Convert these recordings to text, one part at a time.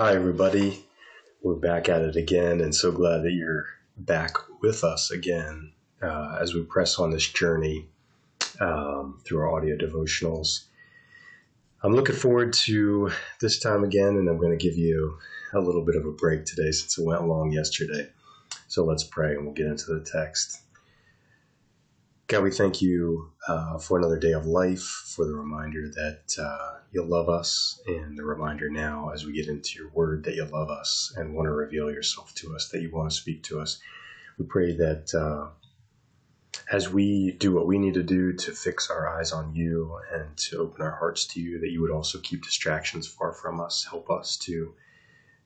Hi, everybody. We're back at it again, and so glad that you're back with us again uh, as we press on this journey um, through our audio devotionals. I'm looking forward to this time again, and I'm going to give you a little bit of a break today since it went long yesterday. So let's pray and we'll get into the text. God, we thank you uh, for another day of life, for the reminder that uh, you love us, and the reminder now as we get into your word that you love us and want to reveal yourself to us, that you want to speak to us. We pray that uh, as we do what we need to do to fix our eyes on you and to open our hearts to you, that you would also keep distractions far from us, help us to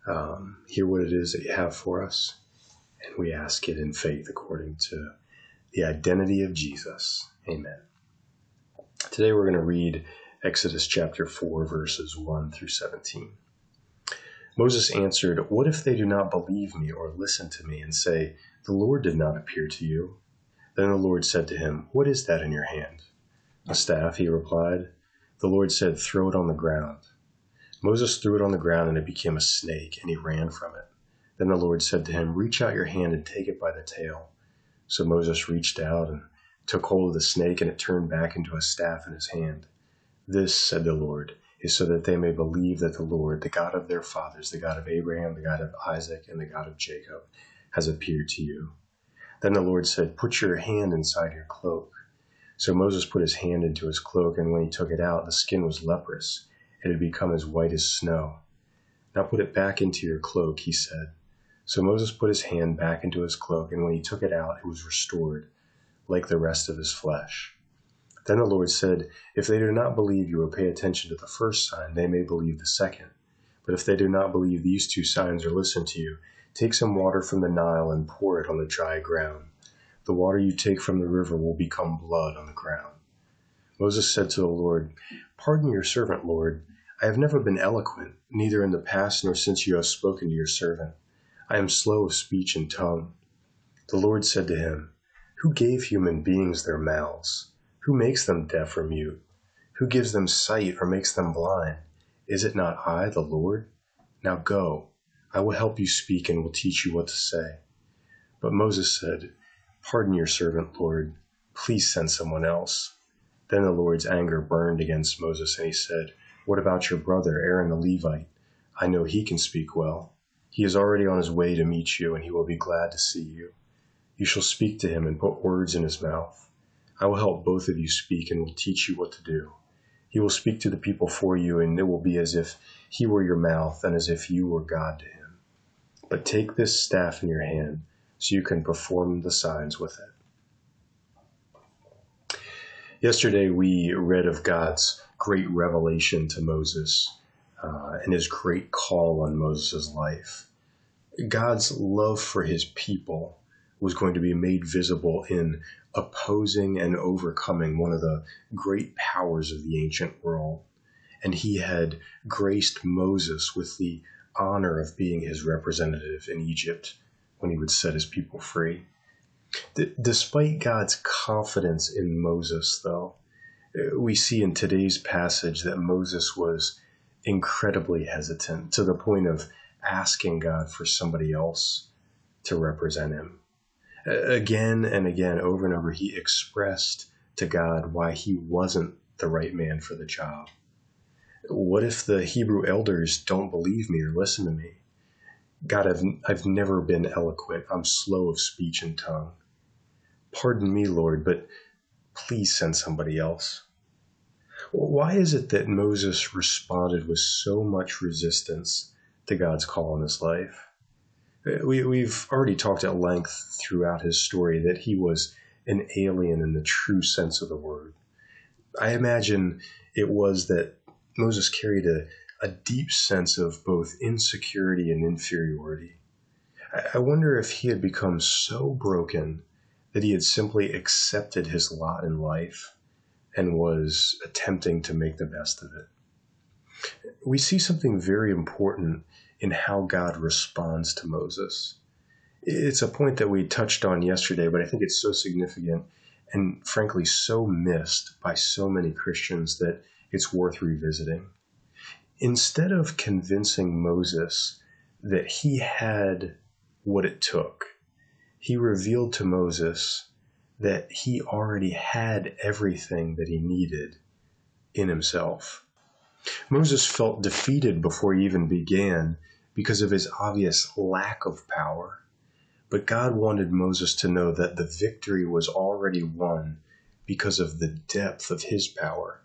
um, hear what it is that you have for us. And we ask it in faith according to the identity of Jesus. Amen. Today we're going to read Exodus chapter 4, verses 1 through 17. Moses answered, What if they do not believe me or listen to me and say, The Lord did not appear to you? Then the Lord said to him, What is that in your hand? A staff, he replied. The Lord said, Throw it on the ground. Moses threw it on the ground, and it became a snake, and he ran from it. Then the Lord said to him, Reach out your hand and take it by the tail. So Moses reached out and took hold of the snake, and it turned back into a staff in his hand. This, said the Lord, is so that they may believe that the Lord, the God of their fathers, the God of Abraham, the God of Isaac, and the God of Jacob, has appeared to you. Then the Lord said, Put your hand inside your cloak. So Moses put his hand into his cloak, and when he took it out, the skin was leprous. It had become as white as snow. Now put it back into your cloak, he said. So Moses put his hand back into his cloak, and when he took it out, it was restored, like the rest of his flesh. Then the Lord said, If they do not believe you or pay attention to the first sign, they may believe the second. But if they do not believe these two signs or listen to you, take some water from the Nile and pour it on the dry ground. The water you take from the river will become blood on the ground. Moses said to the Lord, Pardon your servant, Lord. I have never been eloquent, neither in the past nor since you have spoken to your servant. I am slow of speech and tongue. The Lord said to him, Who gave human beings their mouths? Who makes them deaf or mute? Who gives them sight or makes them blind? Is it not I, the Lord? Now go, I will help you speak and will teach you what to say. But Moses said, Pardon your servant, Lord. Please send someone else. Then the Lord's anger burned against Moses, and he said, What about your brother, Aaron the Levite? I know he can speak well. He is already on his way to meet you, and he will be glad to see you. You shall speak to him and put words in his mouth. I will help both of you speak and will teach you what to do. He will speak to the people for you, and it will be as if he were your mouth and as if you were God to him. But take this staff in your hand so you can perform the signs with it. Yesterday, we read of God's great revelation to Moses uh, and his great call on Moses' life. God's love for his people was going to be made visible in opposing and overcoming one of the great powers of the ancient world. And he had graced Moses with the honor of being his representative in Egypt when he would set his people free. D- despite God's confidence in Moses, though, we see in today's passage that Moses was incredibly hesitant to the point of asking God for somebody else to represent him. Again and again, over and over, he expressed to God why he wasn't the right man for the job. What if the Hebrew elders don't believe me or listen to me? God, I've, I've never been eloquent. I'm slow of speech and tongue. Pardon me, Lord, but please send somebody else. Why is it that Moses responded with so much resistance to God's call in his life? We, we've already talked at length throughout his story that he was an alien in the true sense of the word. I imagine it was that Moses carried a, a deep sense of both insecurity and inferiority. I wonder if he had become so broken that he had simply accepted his lot in life and was attempting to make the best of it. We see something very important in how God responds to Moses. It's a point that we touched on yesterday, but I think it's so significant and frankly so missed by so many Christians that it's worth revisiting. instead of convincing Moses that he had what it took, he revealed to Moses that he already had everything that he needed in himself. Moses felt defeated before he even began because of his obvious lack of power. But God wanted Moses to know that the victory was already won because of the depth of his power.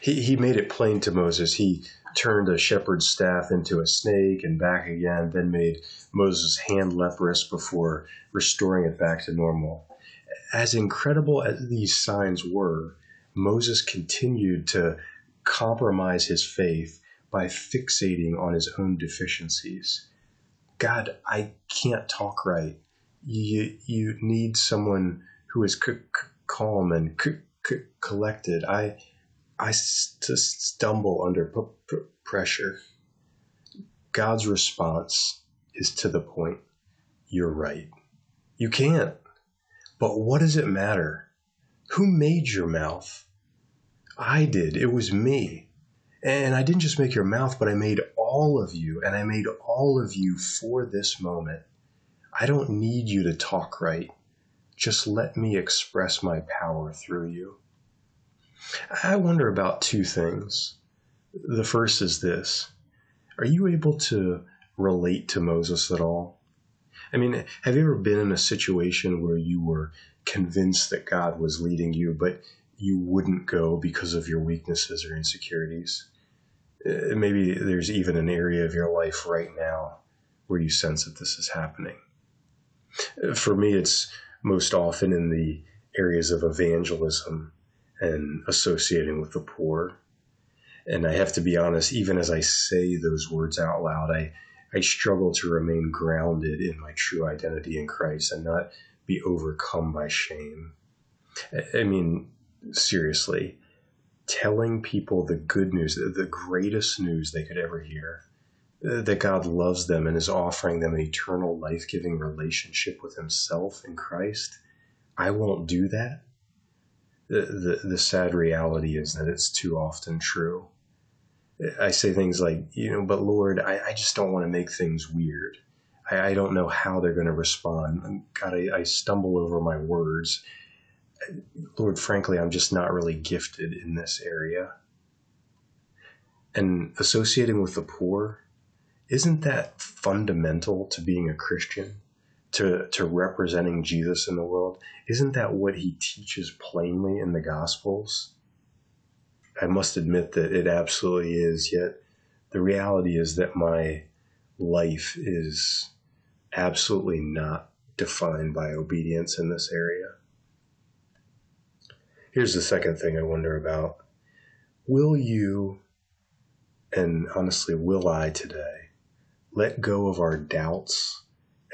He, he made it plain to Moses. He turned a shepherd's staff into a snake and back again, then made Moses' hand leprous before restoring it back to normal. As incredible as these signs were, Moses continued to compromise his faith by fixating on his own deficiencies. God, I can't talk right. You, you need someone who is c- c- calm and c- collected. I, I st- stumble under p- p- pressure. God's response is to the point. You're right. You can't. But what does it matter? Who made your mouth? I did. It was me. And I didn't just make your mouth, but I made all of you, and I made all of you for this moment. I don't need you to talk right. Just let me express my power through you. I wonder about two things. The first is this Are you able to relate to Moses at all? I mean, have you ever been in a situation where you were convinced that God was leading you, but you wouldn't go because of your weaknesses or insecurities? Uh, maybe there's even an area of your life right now where you sense that this is happening. For me, it's most often in the areas of evangelism and associating with the poor. And I have to be honest, even as I say those words out loud, I, I struggle to remain grounded in my true identity in Christ and not be overcome by shame. I mean, seriously, telling people the good news, the greatest news they could ever hear, uh, that God loves them and is offering them an eternal life giving relationship with Himself in Christ, I won't do that. The, the, the sad reality is that it's too often true. I say things like, you know, but Lord, I, I just don't want to make things weird. I, I don't know how they're going to respond. God, I, I stumble over my words. Lord, frankly, I'm just not really gifted in this area. And associating with the poor, isn't that fundamental to being a Christian? To, to representing Jesus in the world? Isn't that what he teaches plainly in the Gospels? I must admit that it absolutely is, yet the reality is that my life is absolutely not defined by obedience in this area. Here's the second thing I wonder about. Will you, and honestly, will I today, let go of our doubts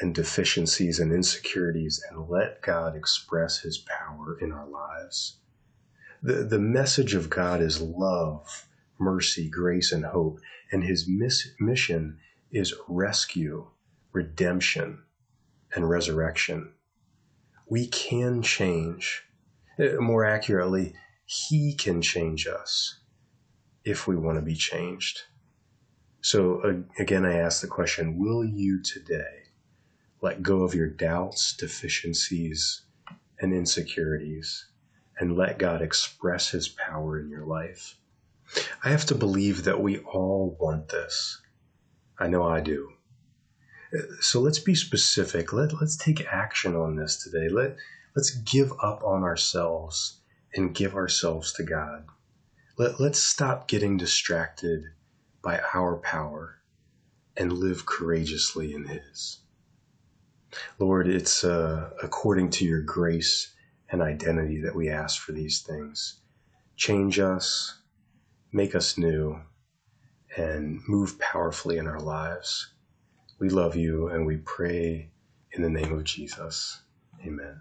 and deficiencies and insecurities and let God express his power in our lives? The, the message of God is love, mercy, grace, and hope, and his miss, mission is rescue, redemption, and resurrection. We can change. Uh, more accurately, he can change us if we want to be changed. So, again, I ask the question Will you today let go of your doubts, deficiencies, and insecurities and let God express his power in your life? I have to believe that we all want this. I know I do. So let's be specific. Let, let's take action on this today. Let, let's give up on ourselves and give ourselves to God. Let, let's stop getting distracted by our power and live courageously in His. Lord, it's uh, according to your grace and identity that we ask for these things. Change us, make us new, and move powerfully in our lives. We love you and we pray in the name of Jesus. Amen.